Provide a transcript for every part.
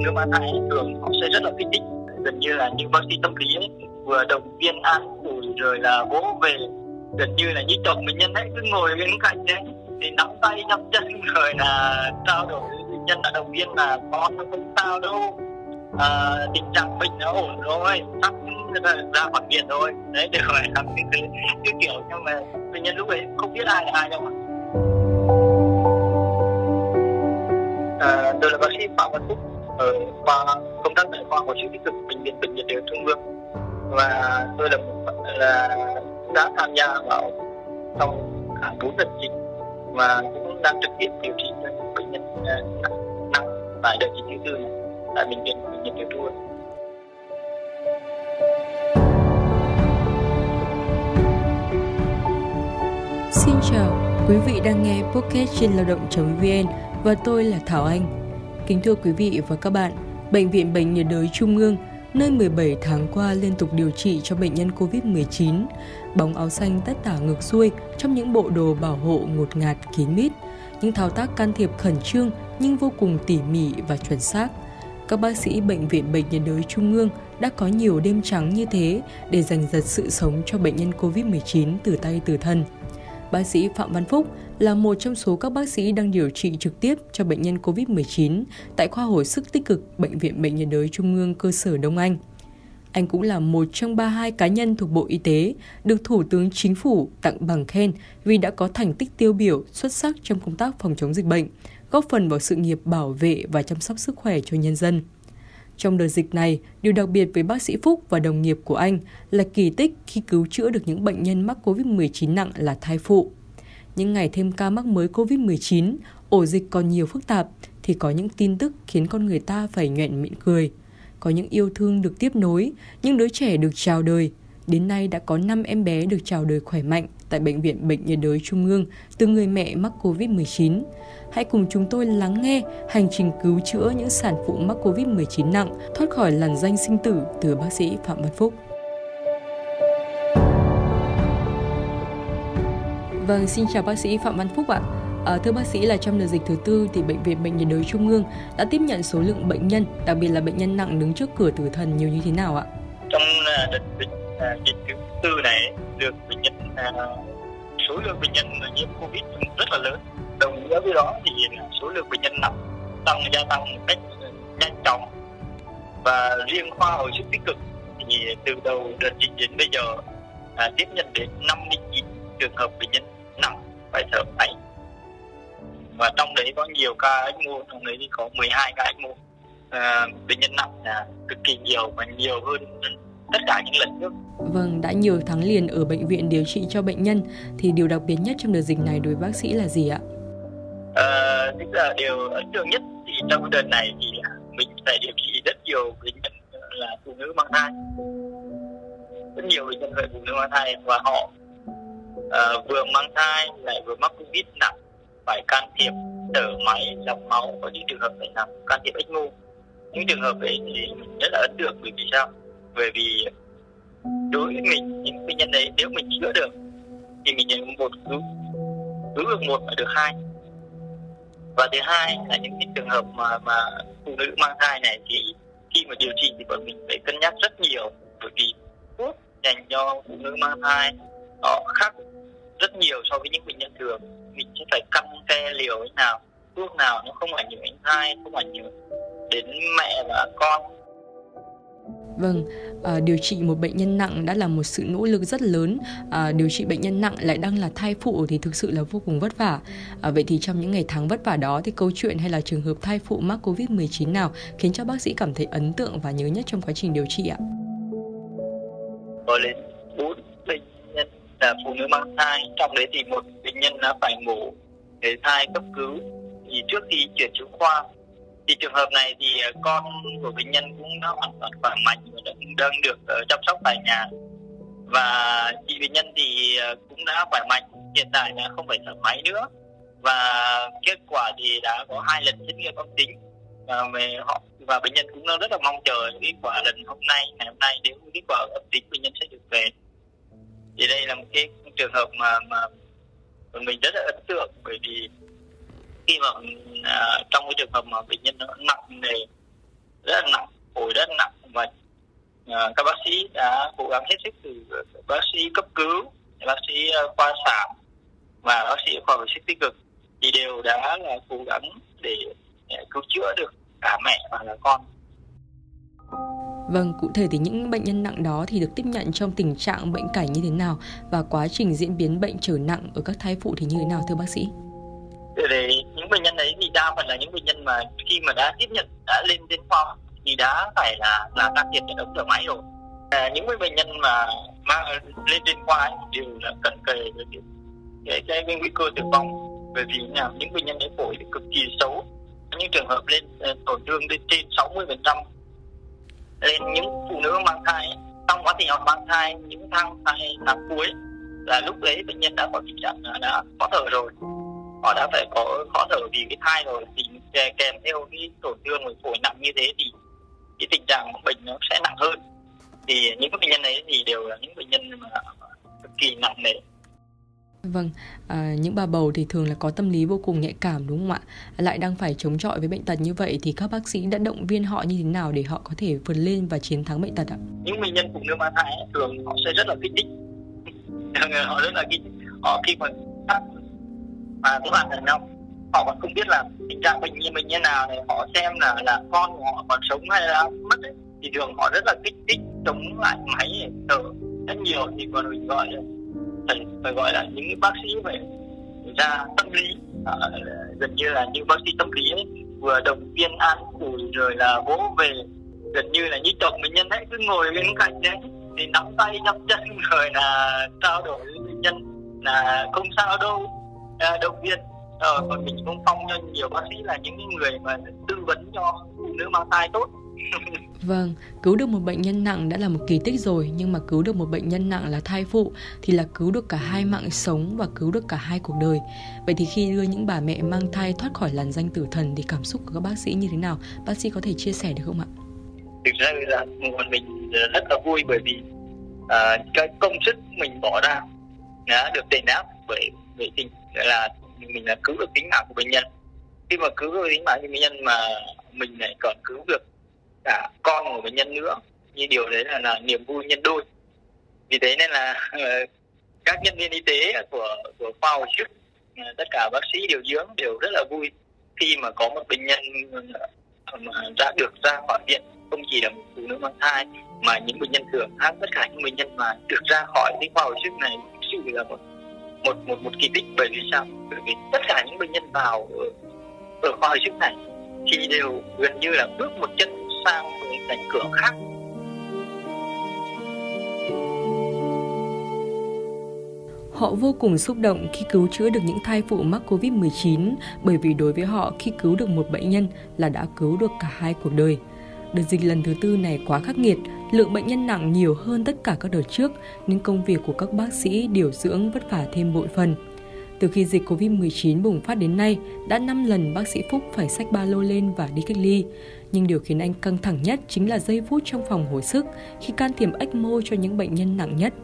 nếu nữ mang thai thường họ sẽ rất là kích thích. Gần như là những bác sĩ tâm lý ấy, vừa động viên an ủi rồi là vỗ về. Gần như là như chồng bệnh nhân ấy cứ ngồi bên cạnh đấy thì nắm tay nắm chân rồi là trao đổi bệnh nhân là động viên là con nó không sao đâu. À, tình trạng bệnh nó ổn rồi sắp ra khỏi viện rồi. Đấy để phải làm cái, cái, cái kiểu nhưng mà bệnh nhân lúc ấy không biết ai là ai đâu ạ. À, tôi là bác sĩ phạm văn phúc. Ờ, ở khoa công tác tại khoa hồi sức tích cực bệnh viện bệnh nhiệt đới trung ương và tôi là một là đã tham gia vào trong cả bốn đợt dịch và cũng đang trực tiếp điều trị cho những bệnh nhân ờ, nặng, nặng tại đợt dịch thứ tư này tại bệnh viện bệnh nhiệt đới trung ương Xin chào, quý vị đang nghe podcast trên lao động.vn và tôi là Thảo Anh. Kính thưa quý vị và các bạn, Bệnh viện Bệnh nhiệt đới Trung ương, nơi 17 tháng qua liên tục điều trị cho bệnh nhân COVID-19, bóng áo xanh tất tả ngược xuôi trong những bộ đồ bảo hộ ngột ngạt kín mít, những thao tác can thiệp khẩn trương nhưng vô cùng tỉ mỉ và chuẩn xác. Các bác sĩ Bệnh viện Bệnh nhiệt đới Trung ương đã có nhiều đêm trắng như thế để giành giật sự sống cho bệnh nhân COVID-19 từ tay từ thân. Bác sĩ Phạm Văn Phúc là một trong số các bác sĩ đang điều trị trực tiếp cho bệnh nhân COVID-19 tại khoa hồi sức tích cực Bệnh viện Bệnh nhiệt đới Trung ương cơ sở Đông Anh. Anh cũng là một trong 32 cá nhân thuộc Bộ Y tế được Thủ tướng Chính phủ tặng bằng khen vì đã có thành tích tiêu biểu xuất sắc trong công tác phòng chống dịch bệnh, góp phần vào sự nghiệp bảo vệ và chăm sóc sức khỏe cho nhân dân. Trong đợt dịch này, điều đặc biệt với bác sĩ Phúc và đồng nghiệp của anh là kỳ tích khi cứu chữa được những bệnh nhân mắc COVID-19 nặng là thai phụ. Những ngày thêm ca mắc mới COVID-19, ổ dịch còn nhiều phức tạp, thì có những tin tức khiến con người ta phải nhoẹn miệng cười. Có những yêu thương được tiếp nối, những đứa trẻ được chào đời. Đến nay đã có 5 em bé được chào đời khỏe mạnh tại Bệnh viện Bệnh nhiệt đới Trung ương từ người mẹ mắc COVID-19. Hãy cùng chúng tôi lắng nghe hành trình cứu chữa những sản phụ mắc COVID-19 nặng thoát khỏi làn danh sinh tử từ bác sĩ Phạm Văn Phúc. Vâng, xin chào bác sĩ Phạm Văn Phúc ạ. À, thưa bác sĩ là trong đợt dịch thứ tư thì bệnh viện bệnh nhiệt đới trung ương đã tiếp nhận số lượng bệnh nhân, đặc biệt là bệnh nhân nặng đứng trước cửa tử thần nhiều như thế nào ạ? Trong ờ, đợt dịch, ờ, dịch thứ tư này, được bệnh nhân số lượng bệnh nhân nhiễm covid rất là lớn. Đồng nghĩa với đó thì số lượng bệnh nhân nặng tăng gia tăng một cách nhanh chóng và riêng khoa hồi sức tích cực thì từ đầu đợt dịch đến bây giờ à, tiếp nhận đến 59 trường hợp bệnh nhân nặng phải thở máy và trong đấy có nhiều ca ECMO trong đấy thì có 12 ca ECMO à, bệnh nhân nặng là cực kỳ nhiều và nhiều hơn tất cả những lần trước. Vâng, đã nhiều tháng liền ở bệnh viện điều trị cho bệnh nhân thì điều đặc biệt nhất trong đợt dịch này đối với bác sĩ là gì ạ? À, ra điều ấn tượng nhất thì trong đợt này thì mình phải điều trị rất nhiều bệnh nhân là phụ nữ mang thai rất nhiều bệnh nhân về phụ nữ mang thai và họ Ờ, vừa mang thai lại vừa mắc covid nặng, phải can thiệp, thở máy, lọc máu có những trường hợp phải nặng, can thiệp ECMO những trường hợp ấy thì mình rất là ấn tượng, bởi vì sao? Bởi vì đối với mình, những bệnh nhân đấy, nếu mình chữa được, thì mình nhận một cứu cứu được một và được hai. Và thứ hai là những cái trường hợp mà mà phụ nữ mang thai này thì khi mà điều trị thì bọn mình phải cân nhắc rất nhiều, bởi vì thuốc dành cho phụ nữ mang thai, họ khác rất nhiều so với những bệnh nhân thường mình sẽ phải căn ke liều thế nào thuốc nào nó không ảnh hưởng đến thai không ảnh hưởng đến mẹ và con Vâng, à, điều trị một bệnh nhân nặng đã là một sự nỗ lực rất lớn. À, điều trị bệnh nhân nặng lại đang là thai phụ thì thực sự là vô cùng vất vả. À, vậy thì trong những ngày tháng vất vả đó thì câu chuyện hay là trường hợp thai phụ mắc Covid-19 nào khiến cho bác sĩ cảm thấy ấn tượng và nhớ nhất trong quá trình điều trị ạ? Có đến 4 bệnh nhân là phụ nữ mang thai, trong đấy thì một bệnh nhân đã phải mổ để thai cấp cứu. Thì trước khi chuyển xuống khoa thì trường hợp này thì ờ, con của bệnh nhân cũng đã hoàn toàn khỏe mạnh và đang, được ờ, chăm sóc tại nhà. Và chị bệnh nhân thì ờ, cũng đã khỏe mạnh hiện tại là không phải thở máy nữa. Và kết quả thì đã có hai lần xét nghiệm âm tính. Và về họ và bệnh nhân cũng rất là mong chờ kết quả lần hôm nay ngày hôm nay. Nếu kết quả âm tính bệnh nhân sẽ được về thì đây là một cái trường hợp mà mà mình rất là ấn tượng bởi vì khi mà uh, trong cái trường hợp mà bệnh nhân nó nặng nề rất là nặng phổi rất nặng và uh, các bác sĩ đã cố gắng hết sức từ bác sĩ cấp cứu bác sĩ à, khoa sản và bác sĩ khoa hồi sức tích cực thì đều đã là cố gắng để cứu chữa được cả mẹ và là con. Vâng, cụ thể thì những bệnh nhân nặng đó thì được tiếp nhận trong tình trạng bệnh cảnh như thế nào và quá trình diễn biến bệnh trở nặng ở các thai phụ thì như thế nào thưa bác sĩ? Để những bệnh nhân đấy thì đa phần là những bệnh nhân mà khi mà đã tiếp nhận đã lên đến khoa thì đã phải là là can thiệp hệ ống thở máy rồi. À, những bệnh nhân mà mang lên trên khoa ấy, đều là cận kề với cái, cái, cái nguy cơ tử vong bởi vì là những bệnh nhân đấy phổi thì cực kỳ xấu những trường hợp lên ờ, tổn thương lên trên 60 phần trăm lên những phụ nữ mang thai trong quá trình họ mang thai, những tháng thai tháng cuối là lúc đấy bệnh nhân đã có tình trạng đã khó thở rồi. Họ đã phải có khó thở vì cái thai rồi, thì kèm theo cái tổn thương của phổi nặng như thế thì cái tình trạng bệnh nó sẽ nặng hơn. Thì những bệnh nhân ấy thì đều là những bệnh nhân mà cực kỳ nặng nề. Vâng, à, những bà bầu thì thường là có tâm lý vô cùng nhạy cảm đúng không ạ? Lại đang phải chống chọi với bệnh tật như vậy thì các bác sĩ đã động viên họ như thế nào để họ có thể vượt lên và chiến thắng bệnh tật ạ? Những bệnh nhân phụ nữ mang thai thường họ sẽ rất là kích thích, họ rất là kích thích. Họ khi mà phát mà các bạn đàn ông họ còn không biết là tình trạng bệnh như mình như nào này họ xem là là con của họ còn sống hay là mất ấy. thì thường họ rất là kích thích chống lại máy thở rất nhiều thì còn mình gọi là phải, phải gọi là những bác sĩ phải ra tâm lý. À, gần như là những bác sĩ tâm lý ấy, vừa động viên an ủi rồi là vỗ về. Gần như là như chồng bệnh nhân ấy cứ ngồi bên cạnh đấy thì nắm tay nắm chân rồi là trao đổi với bệnh nhân là không sao đâu. À, động viên. Ờ, còn mình cũng phong cho nhiều bác sĩ là những người mà tư vấn cho phụ nữ mang thai tốt. Vâng, cứu được một bệnh nhân nặng đã là một kỳ tích rồi Nhưng mà cứu được một bệnh nhân nặng là thai phụ Thì là cứu được cả hai mạng sống và cứu được cả hai cuộc đời Vậy thì khi đưa những bà mẹ mang thai thoát khỏi làn danh tử thần Thì cảm xúc của các bác sĩ như thế nào? Bác sĩ có thể chia sẻ được không ạ? Thực ra là mình rất là vui bởi vì à, cái công sức mình bỏ ra đã được đền đáp bởi vệ tình là mình là cứu được tính mạng của bệnh nhân khi mà cứu được tính mạng của bệnh nhân mà mình lại còn cứu được cả con của bệnh nhân nữa. Như điều đấy là, là niềm vui nhân đôi. Vì thế nên là ờ, các nhân viên y tế của của khoa hồi sức ờ, tất cả bác sĩ điều dưỡng đều rất là vui khi mà có một bệnh nhân ờ, mà đã được ra khỏi viện. Không chỉ là một phụ nữ mang thai mà những bệnh nhân thường khác tất cả những bệnh nhân mà được ra khỏi cái khoa hồi sức này thực sự là một một một một kỳ tích. Bởi vì sao? Bởi vì tất cả những bệnh nhân vào ở, ở khoa hồi sức này thì đều gần như là bước một chân sang một cánh cửa khác Họ vô cùng xúc động khi cứu chữa được những thai phụ mắc Covid-19 bởi vì đối với họ khi cứu được một bệnh nhân là đã cứu được cả hai cuộc đời. Đợt dịch lần thứ tư này quá khắc nghiệt, lượng bệnh nhân nặng nhiều hơn tất cả các đợt trước nên công việc của các bác sĩ điều dưỡng vất vả thêm bội phần. Từ khi dịch Covid-19 bùng phát đến nay, đã 5 lần bác sĩ Phúc phải xách ba lô lên và đi cách ly. Nhưng điều khiến anh căng thẳng nhất chính là giây phút trong phòng hồi sức khi can thiệp ECMO cho những bệnh nhân nặng nhất.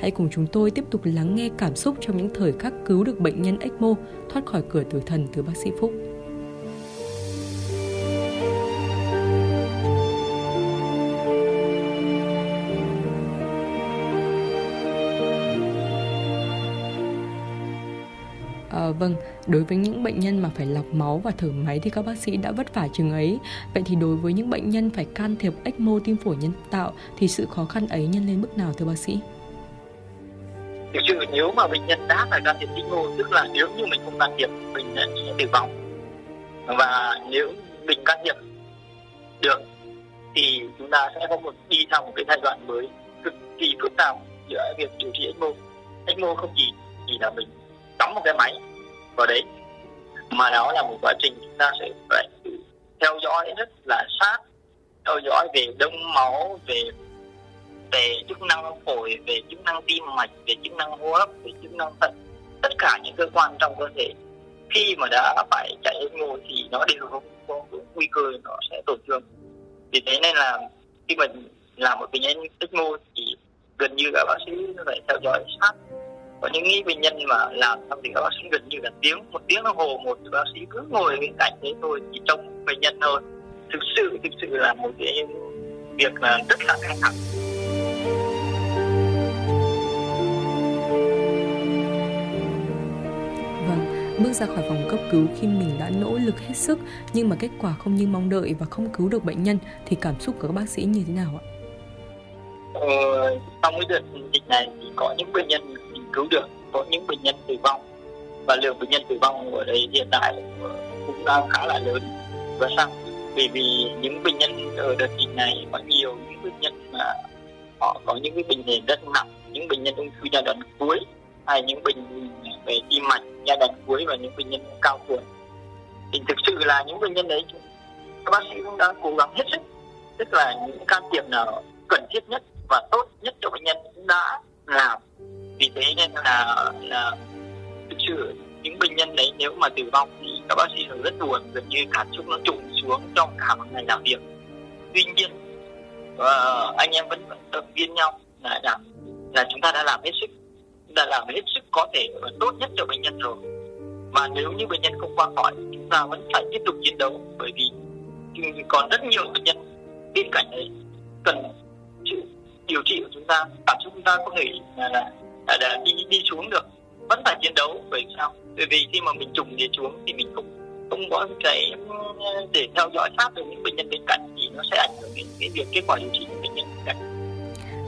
Hãy cùng chúng tôi tiếp tục lắng nghe cảm xúc trong những thời khắc cứu được bệnh nhân ECMO thoát khỏi cửa tử thần từ bác sĩ Phúc. Vâng, đối với những bệnh nhân mà phải lọc máu và thở máy thì các bác sĩ đã vất vả chừng ấy. Vậy thì đối với những bệnh nhân phải can thiệp ECMO tim phổi nhân tạo thì sự khó khăn ấy nhân lên mức nào thưa bác sĩ? Thực sự nếu mà bệnh nhân đã phải can thiệp ECMO tức là nếu như mình không can thiệp bệnh nhân sẽ tử vong. Và nếu mình can thiệp được thì chúng ta sẽ có một đi sang một cái giai đoạn mới cực kỳ phức tạp giữa việc điều trị ECMO. ECMO không chỉ chỉ là mình cắm một cái máy vào đấy. Mà đó là một quá trình chúng ta sẽ phải theo dõi rất là sát theo dõi về đông máu về về chức năng phổi về chức năng tim mạch về chức năng hô hấp về chức năng thận. Tất cả những cơ quan trong cơ thể khi mà đã phải chạy ECMO thì nó đều có, có nguy cơ nó sẽ tổn thương. Vì thế nên là khi mình làm một bệnh nhân ECMO thì gần như các bác sĩ phải theo dõi sát có những ý bệnh nhân mà làm xong thì các bác sĩ gần như là tiếng một tiếng đồng hồ một thì bác sĩ cứ ngồi bên cạnh thế thôi chỉ trông bệnh nhân thôi thực sự thực sự là một cái việc là rất là căng thẳng Vâng, bước ra khỏi phòng cấp cứu khi mình đã nỗ lực hết sức nhưng mà kết quả không như mong đợi và không cứu được bệnh nhân thì cảm xúc của các bác sĩ như thế nào ạ? Ờ, trong cái đợt dịch này thì có những bệnh nhân cứu được, có những bệnh nhân tử vong. Và lượng bệnh nhân tử vong ở đây hiện tại cũng đang khá là lớn. Và sao? Vì vì những bệnh nhân ở đợt dịch này có nhiều những bệnh nhân mà họ có những cái bệnh nền rất nặng. Những bệnh nhân ung thư giai đoạn cuối hay những bệnh về tim mạch giai đoạn cuối và những bệnh nhân cao tuổi. Thì thực sự là những bệnh nhân đấy các bác sĩ cũng đã cố gắng hết sức. Tức là những can thiệp nào cần thiết nhất và tốt nhất cho bệnh nhân cũng đã làm vì thế nên là là thực sự những bệnh nhân đấy nếu mà tử vong thì các bác sĩ rất buồn gần như cảm xúc nó trùng xuống trong cả một ngày làm việc. Tuy nhiên uh, anh em vẫn động viên nhau là là là chúng ta đã làm hết sức đã làm hết sức có thể và tốt nhất cho bệnh nhân rồi. Và nếu như bệnh nhân không qua khỏi chúng ta vẫn phải tiếp tục chiến đấu bởi vì còn rất nhiều bệnh nhân bên cạnh đấy cần sự điều trị của chúng ta. Cảm xúc chúng ta có thể là, là, là, là đi đi xuống được vẫn phải chiến đấu bởi sao bởi vì khi mà mình trùng đi xuống thì mình không không có cái để theo dõi sát được những bệnh nhân bên cạnh thì nó sẽ ảnh hưởng đến cái việc kết quả điều trị của bệnh nhân bên cạnh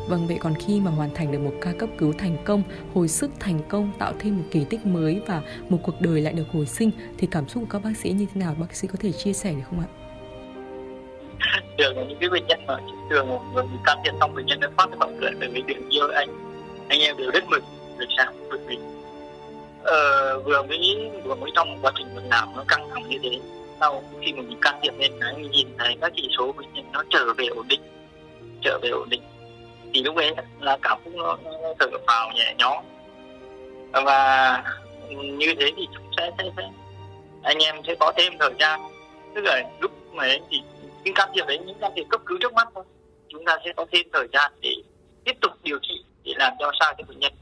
Vâng, vậy còn khi mà hoàn thành được một ca cấp cứu thành công, hồi sức thành công, tạo thêm một kỳ tích mới và một cuộc đời lại được hồi sinh thì cảm xúc của các bác sĩ như thế nào? Bác sĩ có thể chia sẻ được không ạ? Thường những cái bệnh nhân mà thường mình can thiệp xong bệnh nhân đã phát cái bỏng cười bởi vì đừng yêu anh anh em đều rất mừng được sao? Bởi vì ờ, vừa mới vừa mới trong quá trình mình làm nó căng thẳng như thế. Sau khi mà mình can thiệp lên mình nhìn thấy các chỉ số bệnh nhân nó trở về ổn định trở về ổn định. Thì lúc ấy là cảm xúc nó, nó thở vào nhẹ nhõm. Và như thế thì chúng sẽ, sẽ, sẽ anh em sẽ có thêm thời gian. Tức là lúc mà ấy thì những can thiệp đấy những can thiệp cấp cứu trước mắt thôi chúng ta sẽ có thêm thời gian để tiếp tục điều trị làm cho sao cho bệnh nhân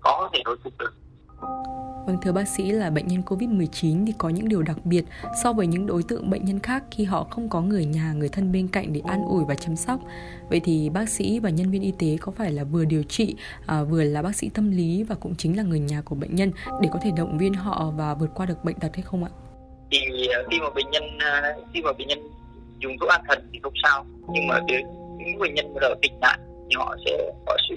có thể hồi phục được Vâng thưa bác sĩ là bệnh nhân Covid-19 thì có những điều đặc biệt so với những đối tượng bệnh nhân khác khi họ không có người nhà, người thân bên cạnh để an ủi và chăm sóc. Vậy thì bác sĩ và nhân viên y tế có phải là vừa điều trị, à, vừa là bác sĩ tâm lý và cũng chính là người nhà của bệnh nhân để có thể động viên họ và vượt qua được bệnh tật hay không ạ? Thì à, khi mà bệnh nhân à, khi mà bệnh nhân dùng thuốc an thần thì không sao, nhưng mà đến những bệnh nhân bắt đầu tỉnh lại thì họ sẽ có sự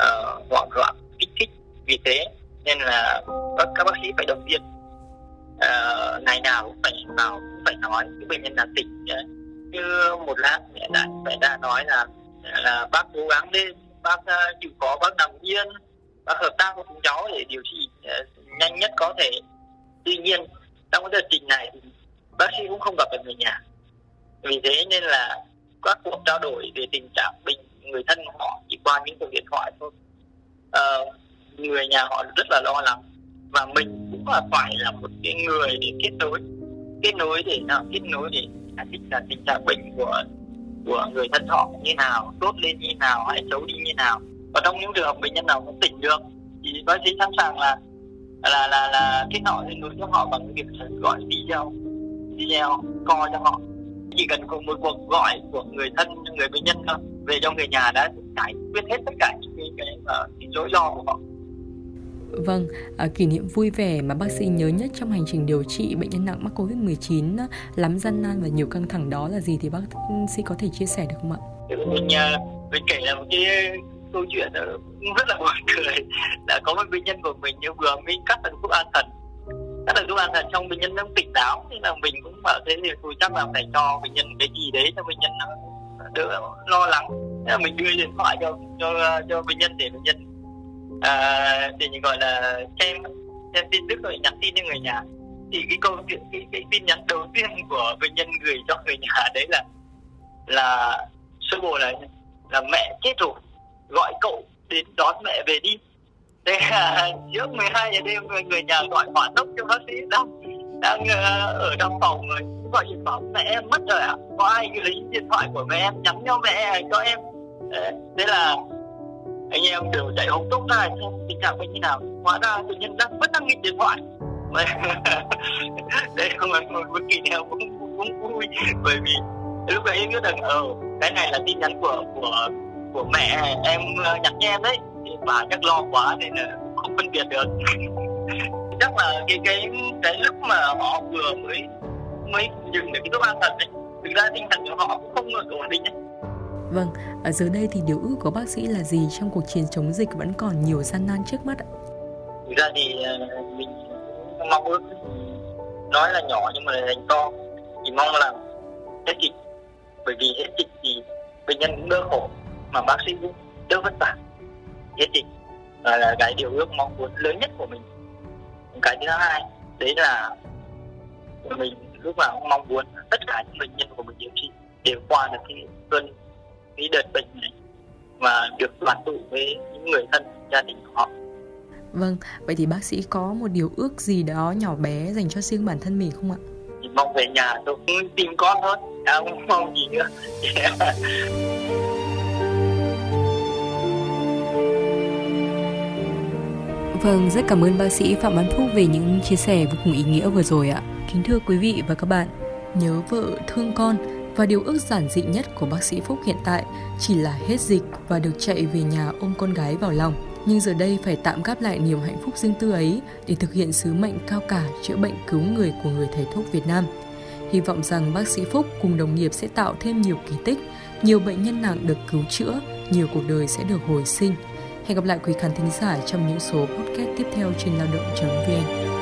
uh, hoảng loạn, kích thích. Vì thế. Nên là các, các bác sĩ phải động viên. Uh, ngày nào cũng phải vào cũng phải nói. Cái bệnh nhân là tỉnh ờ, như một lát mẹ đã mẹ đã nói là là bác cố gắng lên bác uh, chịu khó bác nằm yên bác hợp tác với chúng cháu để điều trị uh, nhanh nhất có thể. Tuy nhiên trong cái đợt trình này thì bác sĩ cũng không gặp được người nhà. Vì thế nên là các cuộc trao đổi về tình trạng bệnh người thân của họ chỉ qua những cuộc điện thoại thôi. Uh, người nhà họ rất là lo lắng. Và mình cũng là phải là một cái người để kết nối. Kết nối để nào kết nối để giải thích là tình trạng bệnh của của người thân họ như nào tốt lên như nào hay xấu đi như nào. Và trong những trường hợp bệnh nhân nào cũng tỉnh được thì bác sĩ sẵn sàng là là là là kết nối kết nối cho họ bằng việc gọi video video co cho họ. Chỉ cần có một cuộc gọi của người thân người bệnh nhân thôi về cho người nhà đã giải quyết hết tất cả những cái cái, cái, cái rối lo của họ. Vâng, à, kỷ niệm vui vẻ mà bác sĩ nhớ nhất trong hành trình điều trị bệnh nhân nặng mắc Covid-19 lắm gian nan và nhiều căng thẳng đó là gì thì bác sĩ có thể chia sẻ được không ạ? Mình, à, mình kể là một cái câu chuyện rất là buồn cười là có một bệnh nhân của mình như vừa mới cắt được thuốc an thần. Cắt được thuốc an thần trong bệnh nhân đang tỉnh táo nên là mình cũng bảo thế thì tôi chắc là phải cho bệnh nhân cái gì đấy cho bệnh nhân đỡ lo lắng. Là mình đưa điện thoại cho cho cho bệnh nhân để bệnh nhân à, để gọi là xem xem tin tức rồi nhắn tin cho người nhà. Thì cái câu chuyện cái, cái tin nhắn đầu tiên của bệnh nhân gửi cho người nhà đấy là là sơ bộ là là mẹ chết rồi gọi cậu đến đón mẹ về đi. Thế là trước 12 giờ đêm người, người nhà gọi hỏa tốc cho bác sĩ đang đang uh, ở trong phòng rồi gọi điện bảo mẹ em mất rồi ạ. À? có ai lấy điện thoại của mẹ em nhắn cho mẹ cho em? Thế là anh em đều chạy hộp tốc ra xem tình trạng bệnh như nào? Hóa ra tự nhân đang vẫn đang nghịch điện thoại. Đây không phải một, một kỷ niệm cũng cũng vui bởi vì lúc đấy em biết rằng ờ cái này là tin nhắn của của của mẹ em ờ, nhắn cho em đấy. Và chắc lo quá nên là không phân biệt được. Chắc là cái cái cái lúc mà họ vừa mới mới dừng được cái thuốc an thần ấy thực ra tinh thần của họ cũng không được ổn định ấy. Vâng, ở giờ đây thì điều ước của bác sĩ là gì? Trong cuộc chiến chống dịch vẫn còn nhiều gian nan trước mắt ạ? Thực ra thì ờ, mình mong ước nói là nhỏ nhưng mà là thành to. Thì mong là hết dịch. Bởi vì hết dịch thì bệnh nhân cũng đỡ khổ mà bác sĩ cũng đỡ vất vả. Hết dịch và là cái điều ước mong muốn lớn nhất của mình. Cái thứ hai đấy là mình lúc nào cũng mong muốn tất cả những bệnh nhân của mình điều trị đều qua được cái cơn cái đợt bệnh này và được đoàn tụ với những người thân gia đình của họ Vâng, vậy thì bác sĩ có một điều ước gì đó nhỏ bé dành cho riêng bản thân mình không ạ? Thì mong về nhà tôi cũng tìm con thôi, à, không mong gì nữa. Vâng, rất cảm ơn bác sĩ Phạm Văn Phúc về những chia sẻ vô cùng ý nghĩa vừa rồi ạ. Kính thưa quý vị và các bạn, nhớ vợ thương con và điều ước giản dị nhất của bác sĩ Phúc hiện tại chỉ là hết dịch và được chạy về nhà ôm con gái vào lòng. Nhưng giờ đây phải tạm gác lại niềm hạnh phúc riêng tư ấy để thực hiện sứ mệnh cao cả chữa bệnh cứu người của người thầy thuốc Việt Nam. Hy vọng rằng bác sĩ Phúc cùng đồng nghiệp sẽ tạo thêm nhiều kỳ tích, nhiều bệnh nhân nặng được cứu chữa, nhiều cuộc đời sẽ được hồi sinh. Hẹn gặp lại quý khán thính giả trong những số podcast tiếp theo trên lao động.vn.